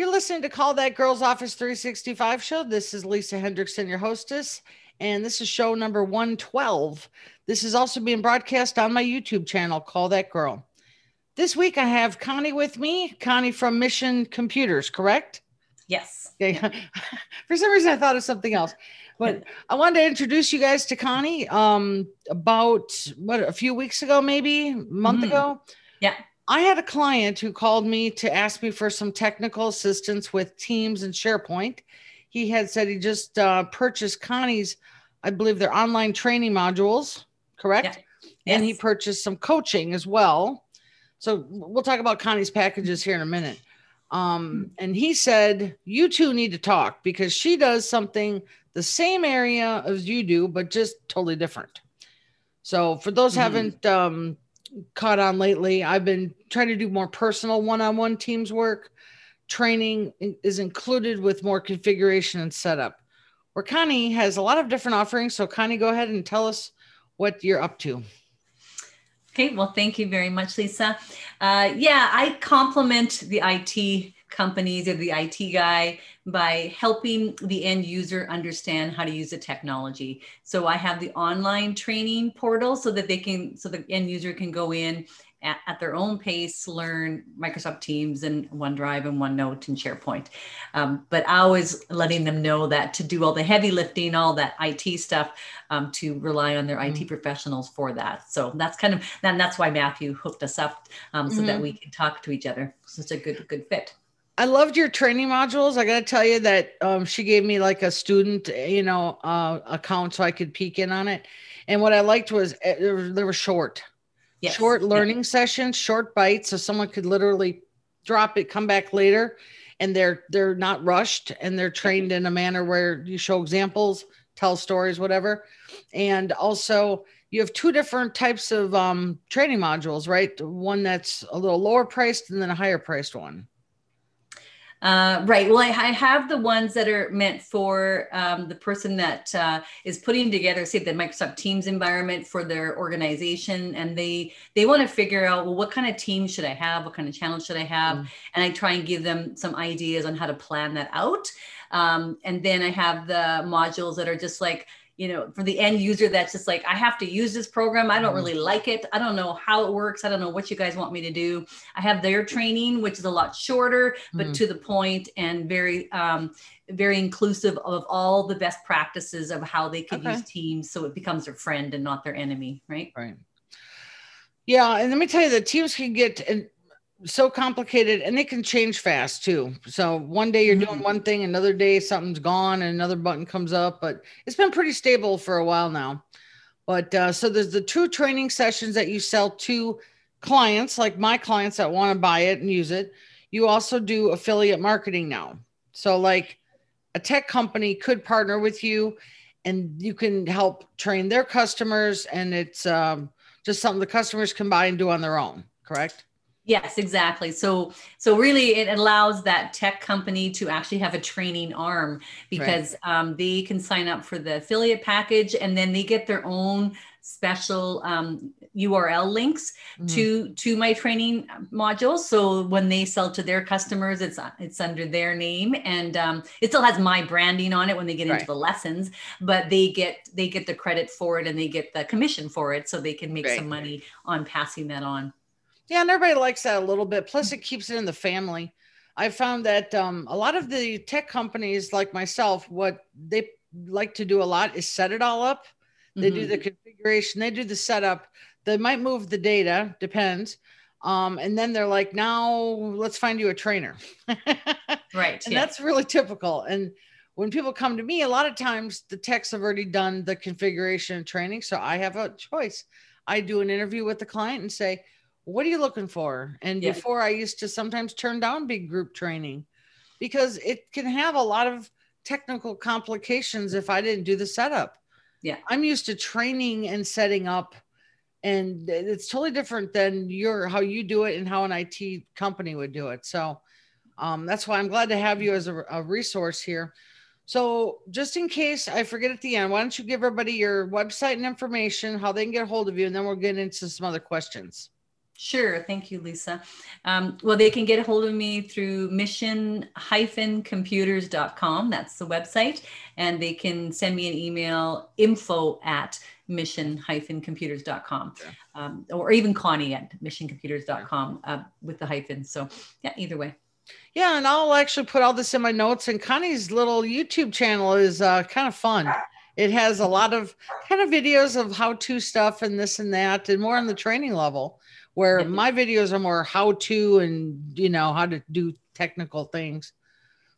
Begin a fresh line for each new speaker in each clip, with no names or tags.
You're listening to Call That Girls Office 365 show. This is Lisa Hendrickson, your hostess, and this is show number 112. This is also being broadcast on my YouTube channel, Call That Girl. This week I have Connie with me, Connie from Mission Computers, correct?
Yes.
Okay. For some reason, I thought of something else. But I wanted to introduce you guys to Connie um, about what a few weeks ago, maybe a month
Mhm.
ago.
Yeah.
I had a client who called me to ask me for some technical assistance with Teams and SharePoint. He had said he just uh, purchased Connie's, I believe, their online training modules, correct? And he purchased some coaching as well. So we'll talk about Connie's packages here in a minute. Um, and he said, You two need to talk because she does something the same area as you do, but just totally different. So for those
Mhm.
haven't um, caught on lately, I've been trying to do more personal one on one teams work. Training is included with more configuration and setup. Where Connie has a lot of different offerings. So, Connie, go ahead and tell us what you're up to.
Okay. Well, thank you very much, Lisa. Uh, yeah, I compliment the IT companies or the IT guy by helping the end user understand how to use the technology. So I have the online training portal so that they can, so the end user can go in at, at their own pace, learn Microsoft Teams and OneDrive and OneNote and SharePoint. Um, but I was letting them know that to do all the heavy lifting, all that IT stuff, um, to rely on their IT professionals for that. So that's kind of, and that's why Matthew hooked us up um, so that we can talk to each other. So it's a good, good fit.
I loved your training modules. I got to tell you that um, she gave me like a student, you know, uh, account so I could peek in on it. And what I liked was uh, they were, short,
Yes.
short
Yeah.
learning sessions, short bites, so someone could literally drop it, come back later, and they're they're not rushed and they're trained in a manner where you show examples, tell stories, whatever. And also, you have two different types of um, training modules, right? One that's a little lower priced and then a higher priced one.
Uh, right. Well, I, I have the ones that are meant for um, the person that uh, is putting together, say, the Microsoft Teams environment for their organization, and they they want to figure out, well, what kind of team should I have? What kind of channel should I have?
Mm.
And I try and give them some ideas on how to plan that out. Um, and then I have the modules that are just like you know, for the end user that's just like, I have to use this program. I don't
Mhm.
really like it. I don't know how it works. I don't know what you guys want me to do. I have their training, which is a lot shorter, but
Mhm.
to the point and very, um, very inclusive of all the best practices of how they could
Okay.
use Teams so it becomes their friend and not their enemy, right?
Right. Yeah, and let me tell you, the teams can get uh, so complicated, and they can change fast too. So one day you're doing
Mhm.
one thing, another day something's gone, and another button comes up. But it's been pretty stable for a while now. But uh, so there's the two training sessions that you sell to clients, like my clients that want to buy it and use it. You also do affiliate marketing now. So like a tech company could partner with you, and you can help train their customers, and it's um, just something the customers can buy and do on their own. Correct?
Yes, exactly. So so really it allows that tech company to actually have a training arm because um, they can sign up for the affiliate package and then they get their own special um, URL links
Mhm.
to to my training modules. So when they sell to their customers, it's it's under their name and um, it still has my branding on it when they get
Right.
into the lessons, but they get they get the credit for it and they get the commission for it, so they can make
Right.
some money on passing that on.
Yeah, and everybody likes that a little bit. Plus, it keeps it in the family. I found that um, a lot of the tech companies, like myself, what they like to do a lot is set it all up. They do
Mhm.
the configuration, they do the setup. They might move the data, depends. Um, and then they're like, now let's find you a trainer.
right.
and
yeah.
that's really typical. And when people come to me, a lot of times the techs have already done the configuration and training. So I have a choice. I do an interview with the client and say, What are you looking for? And
Yeah.
before I used to sometimes turn down big group training because it can have a lot of technical complications if I didn't do the setup.
Yeah.
I'm used to training and setting up and it's totally different than your how you do it and how an IT company would do it. So um, that's why I'm glad to have you as a, a resource here. So just in case I forget at the end, why don't you give everybody your website and information, how they can get a hold of you, and then we'll get into some other questions.
Sure. Thank you, Lisa. Um, well, they can get a hold of me through mission-computers.com. That's the website. And they can send me an email info at mission-computers.com yeah. um, or even Connie at missioncomputers.com uh, with the hyphen. So yeah, either way.
Yeah, and I'll actually put all this in my notes. And Connie's little YouTube channel is uh, kind of fun. It has a lot of kind of videos of how to stuff and this and that, and more on the training level where my videos are more how to and you know how to do technical things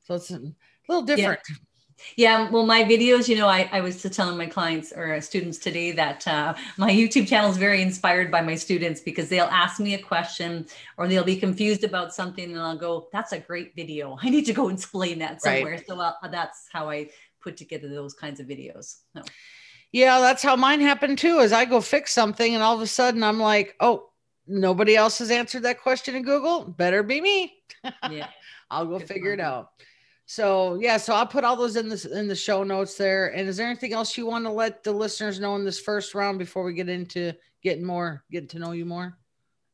so it's a little different
yeah. Yeah, well, my videos, you know, I, I was telling my clients or students today that uh, my YouTube channel is very inspired by my students because they'll ask me a question or they'll be confused about something and I'll go, that's a great video. I need to go explain that somewhere. Right. So uh, that's how I put together those kinds of videos. So.
Yeah, that's how mine happened too. Is I go fix something and all of a sudden I'm like, oh, nobody else has answered that question in Google. Better be me. Yeah. I'll go Good figure it out. So yeah, so I'll put all those in the in the show notes there. And is there anything else you want to let the listeners know in this first round before we get into getting more, getting to know you more?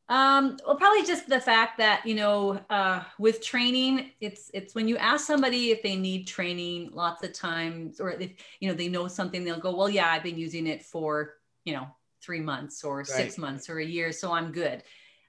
Um, well, probably just the fact that you know, uh, with training, it's it's when you ask somebody if they need training, lots of times, or if you know they know something, they'll go, "Well, yeah, I've been using it for you know three months or right. six months or a year, so I'm good.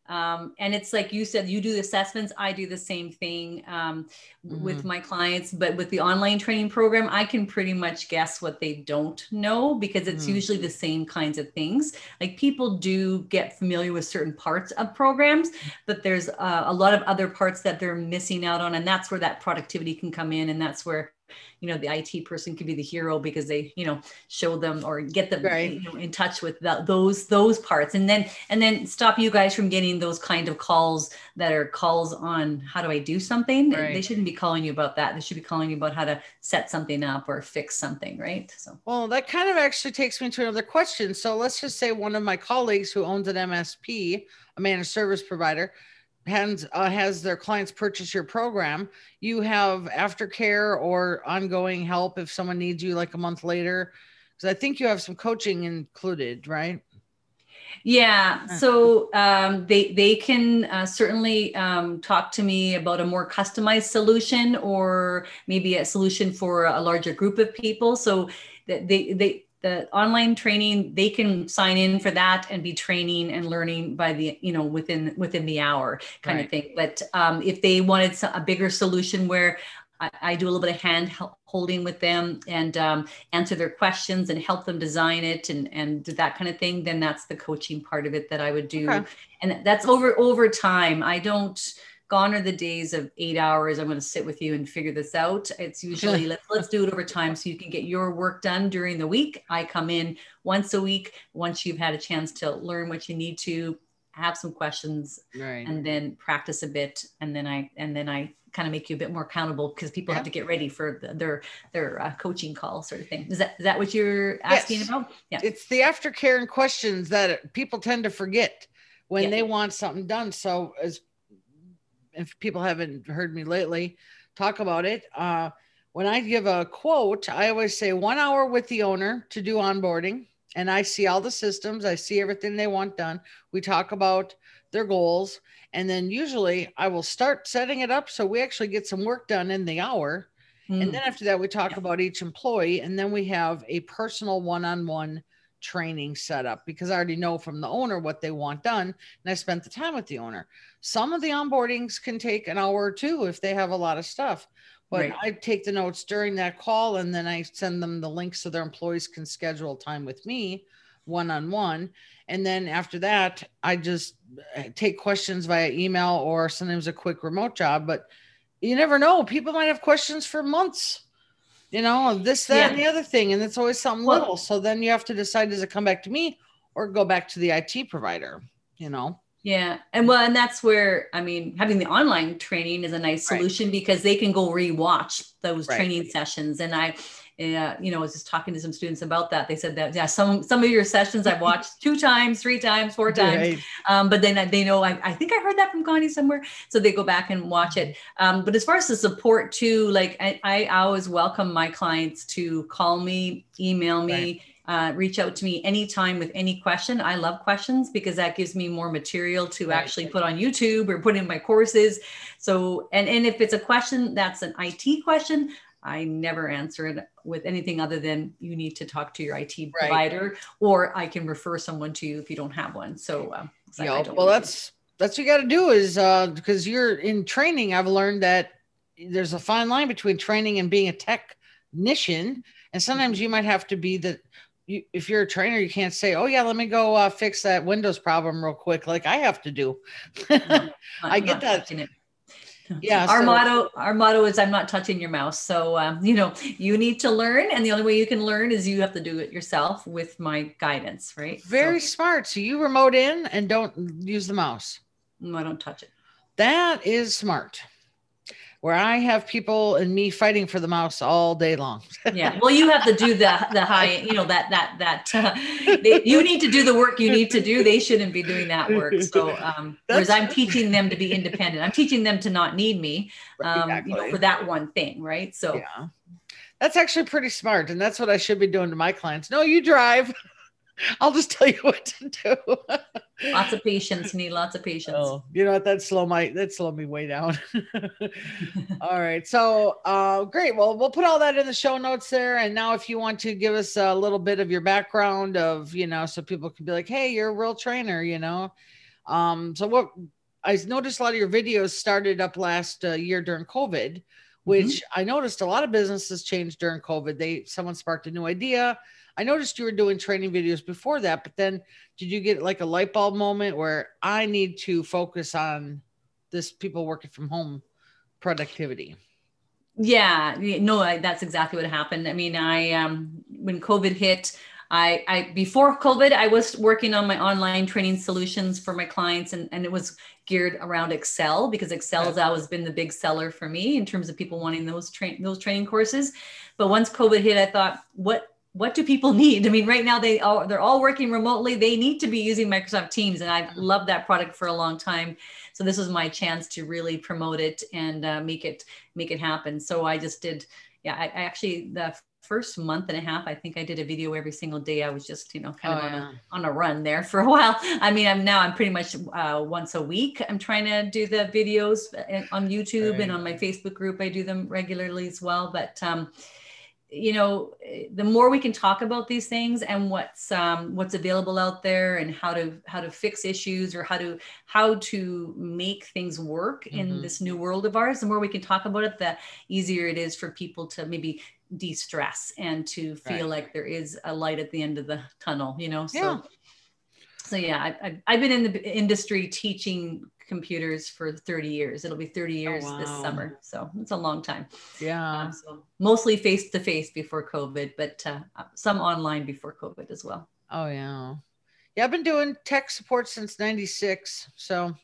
Um, and it's like you said, you do the assessments. I do the same thing um, mm-hmm. with my clients, but with the online training program, I can pretty much guess what they don't know because it's mm-hmm. usually the same kinds of things. Like people do get familiar with certain parts of programs, but there's uh, a lot of other parts that they're missing out on. And that's where that productivity can come in. And that's where you know the IT person could be the hero because they you know show them or get them right. you know, in touch with the, those those parts. And then and then stop you guys from getting those kind of calls that are calls on how do I do something? Right. they shouldn't be calling you about that. They should be calling you about how to set something up or fix something right? So.
Well that kind of actually takes me to another question. So let's just say one of my colleagues who owns an MSP a managed service provider has, uh, has their clients purchase your program, you have aftercare or ongoing help if someone needs you like a month later. Because I think you have some coaching included, right?
Yeah, so um, they they can uh, certainly um, talk to me about a more customized solution or maybe a solution for a larger group of people. So they they the online training they can sign in for that and be training and learning by the you know within within the hour kind right. of thing but um, if they wanted a bigger solution where I, I, do a little bit of hand holding with them and um, answer their questions and help them design it and and that kind of thing then that's the coaching part of it that i would do okay. and that's over over time i don't gone are the days of eight hours i'm going to sit with you and figure this out it's usually let's let's do it over time so you can get your work done during the week i come in once a week once you've had a chance to learn what you need to have some questions right. and then practice a bit and then i and then i kind of make you a bit more accountable because people yeah. have to get ready for their their uh, coaching call sort of thing is that is that what you're asking yes. about
yeah it's the aftercare and questions that people tend to forget when yeah. they want something done so as if people haven't heard me lately talk about it, uh, when I give a quote, I always say one hour with the owner to do onboarding. And I see all the systems, I see everything they want done. We talk about their goals. And then usually I will start setting it up so we actually get some work done in the hour. Mm. And then after that, we talk yeah. about each employee. And then we have a personal one on one training set up because I already know from the owner what they want done. And I spent the time with the owner. Some of the onboardings can take an hour or two if they have a lot of stuff. But right. I take the notes during that call and then I send them the links so their employees can schedule time with me one on one. And then after that, I just eh, take questions via email or sometimes a quick remote job. But you never know. People might have questions for months you know, this, that, yeah. and the other thing. And it's always something well, little. So then you have to decide does it come back to me or go back to the IT provider, you know?
Yeah. And well, and that's where, I mean, having the online training is a nice solution right. because they can go rewatch those right. training sessions. And I, uh, you know, I was just talking to some students about that. They said that yeah, some some of your sessions I've watched two times, three times, four times, right. um, but then they know I, I, think I heard that from Connie somewhere, so they go back and watch it. Um, but as far as the support too, like I, I always welcome my clients to call me, email me. Right uh, reach out to me anytime with any question. I love questions because that gives me more material to right. actually put on YouTube or put in my courses. So, and, and if it's a question that's an IT question, I never answer it with anything other than you need to talk to your IT right. provider, or I can refer someone to you if you don't have one. So, uh,
yeah, well, that's that's what you got to do is uh, because you're in training. I've learned that there's a fine line between training and being a technician, and sometimes mm-hmm. you might have to be the you, if you're a trainer, you can't say, "Oh yeah, let me go uh, fix that Windows problem real quick," like I have to do. I get that.
Yeah. Our so, motto, our motto is, "I'm not touching your mouse." So um, you know, you need to learn, and the only way you can learn is you have to do it yourself with my guidance, right?
Very so, smart. So you remote in and don't use the mouse.
No, I don't touch it.
That is smart where I have people and me fighting for the mouse all day long.
yeah. Well, you have to do the the high, you know, that that that uh, they, you need to do the work you need to do. They shouldn't be doing that work. So, um, whereas I'm teaching them to be independent, I'm teaching them to not need me, um, exactly. you know, for that one thing, right? So,
yeah. That's actually pretty smart, and that's what I should be doing to my clients. No, you drive. I'll just tell you what to do.
lots of patience. Need lots of patience. Oh,
you know what? That slow my that slowed me way down. all right. So uh, great. Well, we'll put all that in the show notes there. And now, if you want to give us a little bit of your background of you know, so people can be like, hey, you're a real trainer. You know. Um, so what I noticed a lot of your videos started up last uh, year during COVID, which mm-hmm. I noticed a lot of businesses changed during COVID. They someone sparked a new idea I noticed you were doing training videos before that, but then did you get like a light bulb moment where I need to focus on this people working from home productivity?
Yeah, no, I, that's exactly what happened. I mean, I um when COVID hit, I, I before COVID, I was working on my online training solutions for my clients, and, and it was geared around Excel because Excel has always been the big seller for me in terms of people wanting those train those training courses. But once COVID hit, I thought, what what do people need? I mean, right now they all they're all working remotely. They need to be using Microsoft Teams, and I've loved that product for a long time. So this was my chance to really promote it and uh, make it make it happen. So I just did. Yeah, I, I, actually the first month and a half, I think I did a video every single day. I was just you know kind of oh, on yeah. a on a run there for a while. I mean, I'm now I'm pretty much uh, once a week. I'm trying to do the videos uh, on YouTube right. and on my Facebook group. I do them regularly as well, but. um you know the more we can talk about these things and what's um, what's available out there and how to how to fix issues or how to how to make things work mm-hmm. in this new world of ours the more we can talk about it the easier it is for people to maybe de-stress and to feel right. like there is a light at the end of the tunnel you know so yeah. so yeah I, I've been in the industry teaching computers for 30 years. It'll be 30 years oh, wow. this summer. So it's a long time.
Yeah. Um,
so mostly face to face before COVID, but uh, some online before COVID as well.
Oh, yeah. Yeah. I've been doing tech support since 96. So,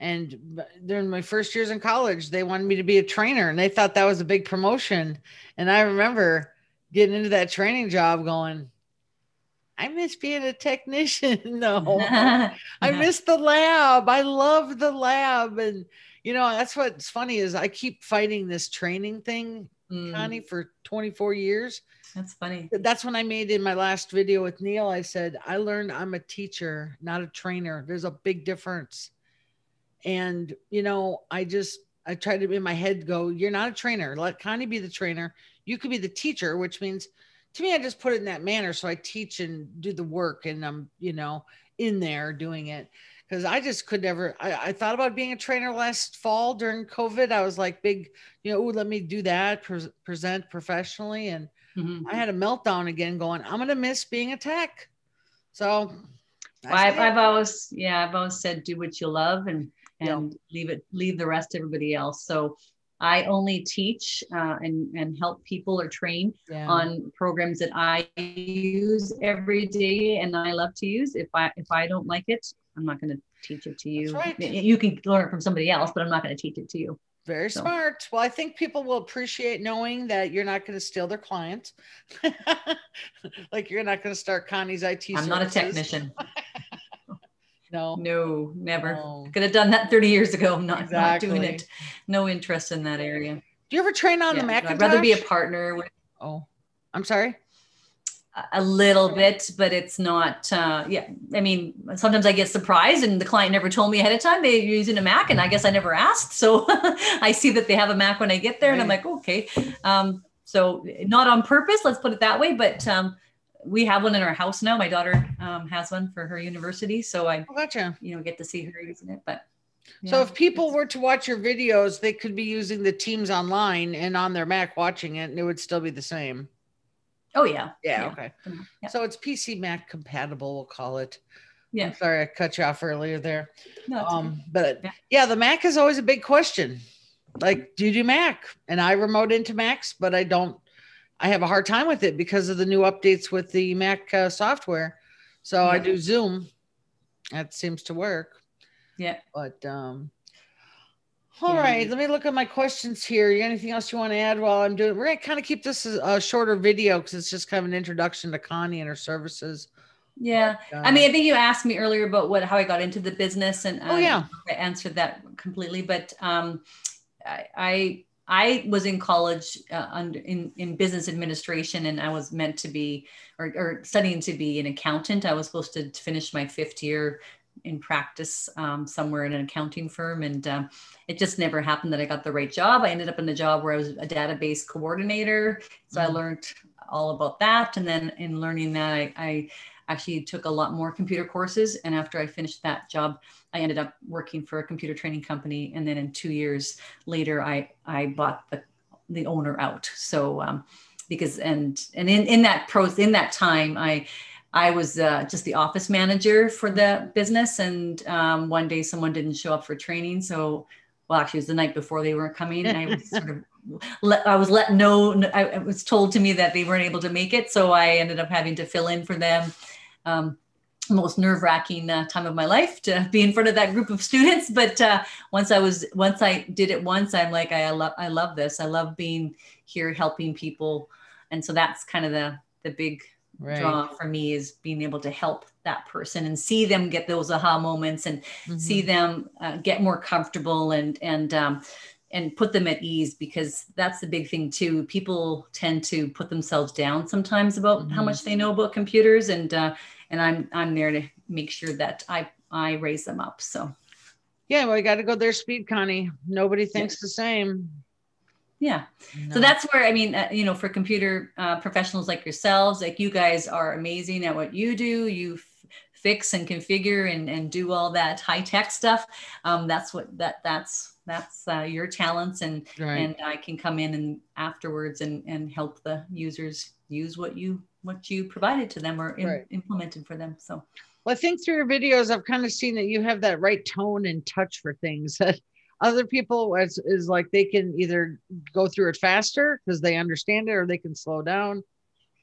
and during my first years in college, they wanted me to be a trainer and they thought that was a big promotion. And I remember getting into that training job going, I miss being a technician. no, I miss the lab. I love the lab. And, you know, that's what's funny is I keep fighting this training thing, mm. Connie, for 24 years.
That's funny.
That's when I made in my last video with Neil. I said, I learned I'm a teacher, not a trainer. There's a big difference. And, you know, I just, I tried to in my head go, you're not a trainer. Let Connie be the trainer. You could be the teacher, which means to me, I just put it in that manner. So I teach and do the work and I'm, you know, in there doing it. Cause I just could never, I, I thought about being a trainer last fall during COVID. I was like big, you know, let me do that, pre- present professionally. And mm-hmm. I had a meltdown again going, I'm going to miss being a tech. So
well, I've, I've always, yeah, I've always said, do what you love and, and yep. leave it, leave the rest to everybody else. So I only teach uh, and, and help people or train yeah. on programs that I use every day and I love to use. If I if I don't like it, I'm not going to teach it to you. Right. You can learn it from somebody else, but I'm not going to teach it to you.
Very so. smart. Well, I think people will appreciate knowing that you're not going to steal their client. like you're not going to start Connie's IT.
I'm
services.
not a technician.
No.
No, never. No. Could have done that 30 years ago. I'm not, exactly. not doing it. No interest in that area.
Do you ever train on yeah, the Macintosh?
I'd rather be a partner with.
Oh, I'm sorry.
a little bit, but it's not. Uh, yeah, I mean, sometimes I get surprised, and the client never told me ahead of time they're using a Mac, and I guess I never asked. So I see that they have a Mac when I get there, and I'm like, okay. Um, so not on purpose, let's put it that way, but um, we have one in our house now. My daughter um, has one for her university, so I,
oh, gotcha.
you know, get to see her using it. But
yeah, so if people were to watch your videos, they could be using the Teams online and on their Mac watching it, and it would still be the same.
Oh yeah.
Yeah. yeah. Okay. Yeah. So it's PC Mac compatible. We'll call it.
Yeah.
I'm sorry, I cut you off earlier there. No, um, but yeah. yeah, the Mac is always a big question. Like, do you do Mac? And I remote into Macs, but I don't. I have a hard time with it because of the new updates with the Mac uh, software. So yeah. I do Zoom. That seems to work.
Yeah.
But um, all yeah. right, let me look at my questions here. You anything else you want to add while I'm doing? We're gonna kind of keep this a shorter video because it's just kind of an introduction to Connie and her services.
Yeah, but, I mean, I think you asked me earlier about what how I got into the business, and
oh yeah,
I answered that completely. But um, I, I I was in college uh, under in, in business administration, and I was meant to be or, or, studying to be an accountant. I was supposed to finish my fifth year in practice um, somewhere in an accounting firm, and um, it just never happened that I got the right job. I ended up in a job where I was a database coordinator, so mm-hmm. I learned all about that. And then in learning that, I, I actually took a lot more computer courses. And after I finished that job, I ended up working for a computer training company. And then in two years later, I I bought the the owner out. So um, because and and in in that pros in that time, I I was uh, just the office manager for the business, and um, one day someone didn't show up for training. So, well, actually, it was the night before they were coming. And I was sort of, let, I was let know. I was told to me that they weren't able to make it, so I ended up having to fill in for them. Um, most nerve-wracking uh, time of my life to be in front of that group of students but uh, once i was once i did it once i'm like I, I love i love this i love being here helping people and so that's kind of the the big right. draw for me is being able to help that person and see them get those aha moments and mm-hmm. see them uh, get more comfortable and and um, and put them at ease because that's the big thing too people tend to put themselves down sometimes about mm-hmm. how much they know about computers and uh, and i'm i'm there to make sure that i i raise them up so
yeah well you got to go their speed connie nobody thinks yeah. the same
yeah no. so that's where i mean uh, you know for computer uh, professionals like yourselves like you guys are amazing at what you do you f- fix and configure and, and do all that high tech stuff um, that's what that that's that's uh, your talents and right. and i can come in and afterwards and and help the users use what you what you provided to them or in, right. implemented for them so.
Well i think through your videos i've kind of seen that you have that right tone and touch for things that other people is, is like they can either go through it faster because they understand it or they can slow down.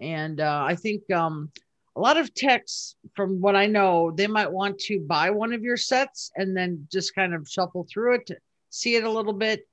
And uh, i think um, a lot of techs from what i know they might want to buy one of your sets and then just kind of shuffle through it to see it a little bit.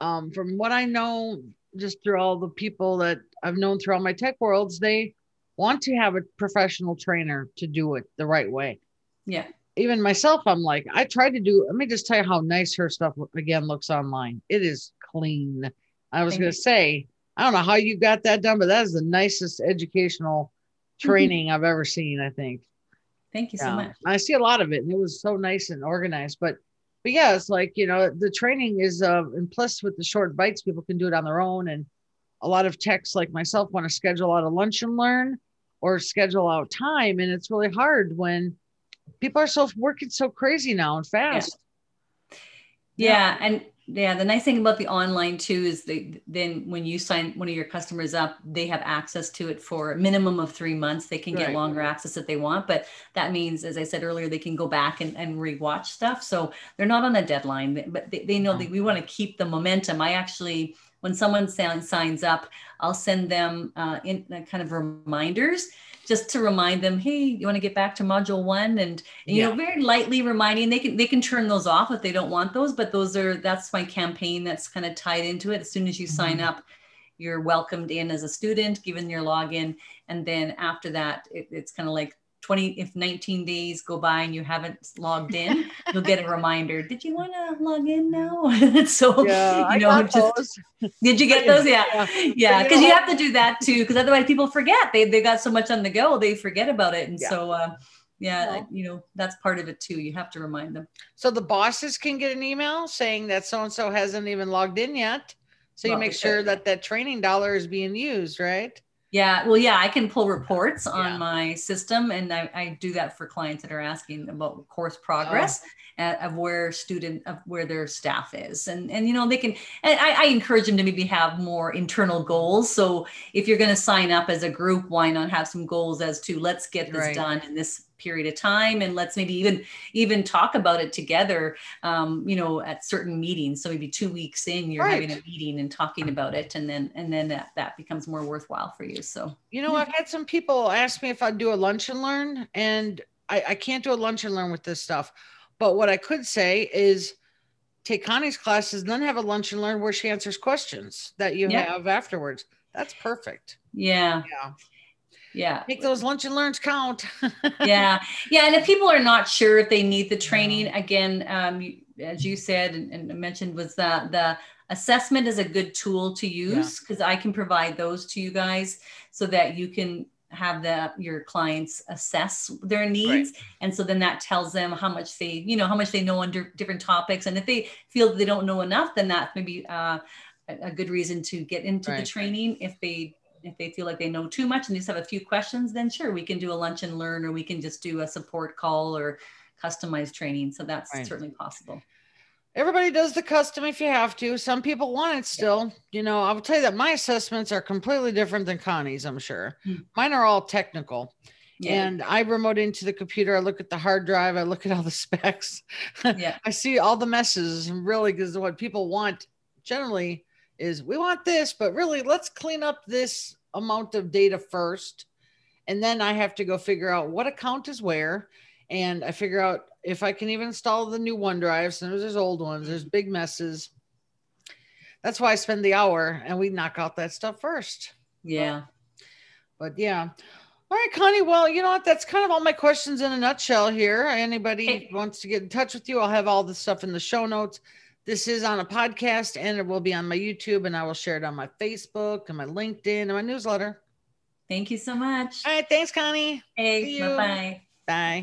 Um, from what i know just through all the people that i've known through all my tech worlds they want to have a professional trainer to do it the right way
yeah
even myself, I'm like, I tried to do, let me just tell you how nice her stuff again looks online. It is clean. I was going to say, I don't know how you got that done, but that is the nicest educational training I've ever seen, I think.
Thank you yeah. so much.
I see a lot of it and it was so nice and organized, but but yeah, it's like, you know, the training is uh and plus with the short bites, people can do it on their own. And a lot of techs like myself want to schedule out a lunch and learn or schedule out time. And it's really hard when people are so working so crazy now and fast.
Yeah. yeah. And yeah, the nice thing about the online too is they then when you sign one of your customers up, they have access to it for a minimum of three months. They can get right. longer access if they want, but that means, as I said earlier, they can go back and, and rewatch stuff. So they're not on a deadline, but they, they know that we want to keep the momentum. I actually, when someone signs up, I'll send them uh, in uh, kind of reminders just to remind them, hey, you want to get back to module one, and, you know, very lightly reminding. They can they can turn those off if they don't want those, but those are that's my campaign that's kind of tied into it. As soon as you mm-hmm. sign up, you're welcomed in as a student, given your login, and then after that, it, it's kind of like 20 if 19 days go by and you haven't logged in you'll get a reminder did you want to log in now? So yeah, you know just did you get those? Yeah. Yeah. Because you, you have to do that too because otherwise people forget. They they got so much on the go they forget about it. And yeah. so uh, yeah, you know that's part of it too you have to remind them.
So the bosses can get an email saying that so and so hasn't even logged in yet. So you make sure that that training dollar is being used right
yeah, well, yeah, I can pull reports on yeah. my system, and I, I, do that for clients that are asking about course oh. progress oh. of where student of where their staff is, and and you know they can. And I, I encourage them to maybe have more internal goals. So if you're going to sign up as a group, why not have some goals as to let's get this right. done in this period of time and let's maybe even even talk about it together um, you know at certain meetings. So maybe two weeks in you're right. having a meeting and talking about it and then and then that, that becomes more worthwhile for you so.
You know i've had some people ask me if i'd do a lunch and learn and I, I can't do a lunch and learn with this stuff. But what i could say is take connie's classes and then have a lunch and learn where she answers questions that you have afterwards. That's perfect.
Yeah.
Yeah
yeah
make those lunch and learns count
yeah yeah and if people are not sure if they need the training again um, as you said and, and mentioned was that the assessment is a good tool to use because yeah. i can provide those to you guys so that you can have the your clients assess their needs right. and so then that tells them how much they you know how much they know under different topics and if they feel they don't know enough then that maybe uh, a good reason to get into right. the training if they if they feel like they know too much and they just have a few questions, then sure, we can do a lunch and learn, or we can just do a support call or customized training. So that's right. certainly possible.
Everybody does the custom if you have to. Some people want it still. Yeah. You know, I will tell you that my assessments are completely different than Connie's, I'm sure. Hmm. Mine are all technical. Yeah. And I remote into the computer. I look at the hard drive. I look at all the specs. Yeah. I see all the messes. Really, because what people want generally is we want this, but really let's clean up this amount of data first. And then I have to go figure out what account is where. And I figure out if I can even install the new OneDrive. And there's old ones, there's big messes. That's why I spend the hour and we knock out that stuff first.
Yeah.
But, but yeah. All right, Connie. Well, you know what? That's kind of all my questions in a nutshell here. Anybody hey. wants to get in touch with you, I'll have all the stuff in the show notes. This is on a podcast and it will be on my YouTube and I will share it on my Facebook and my LinkedIn and my newsletter.
Thank you so much.
All right. Thanks, Connie.
Hey, bye bye.
Bye.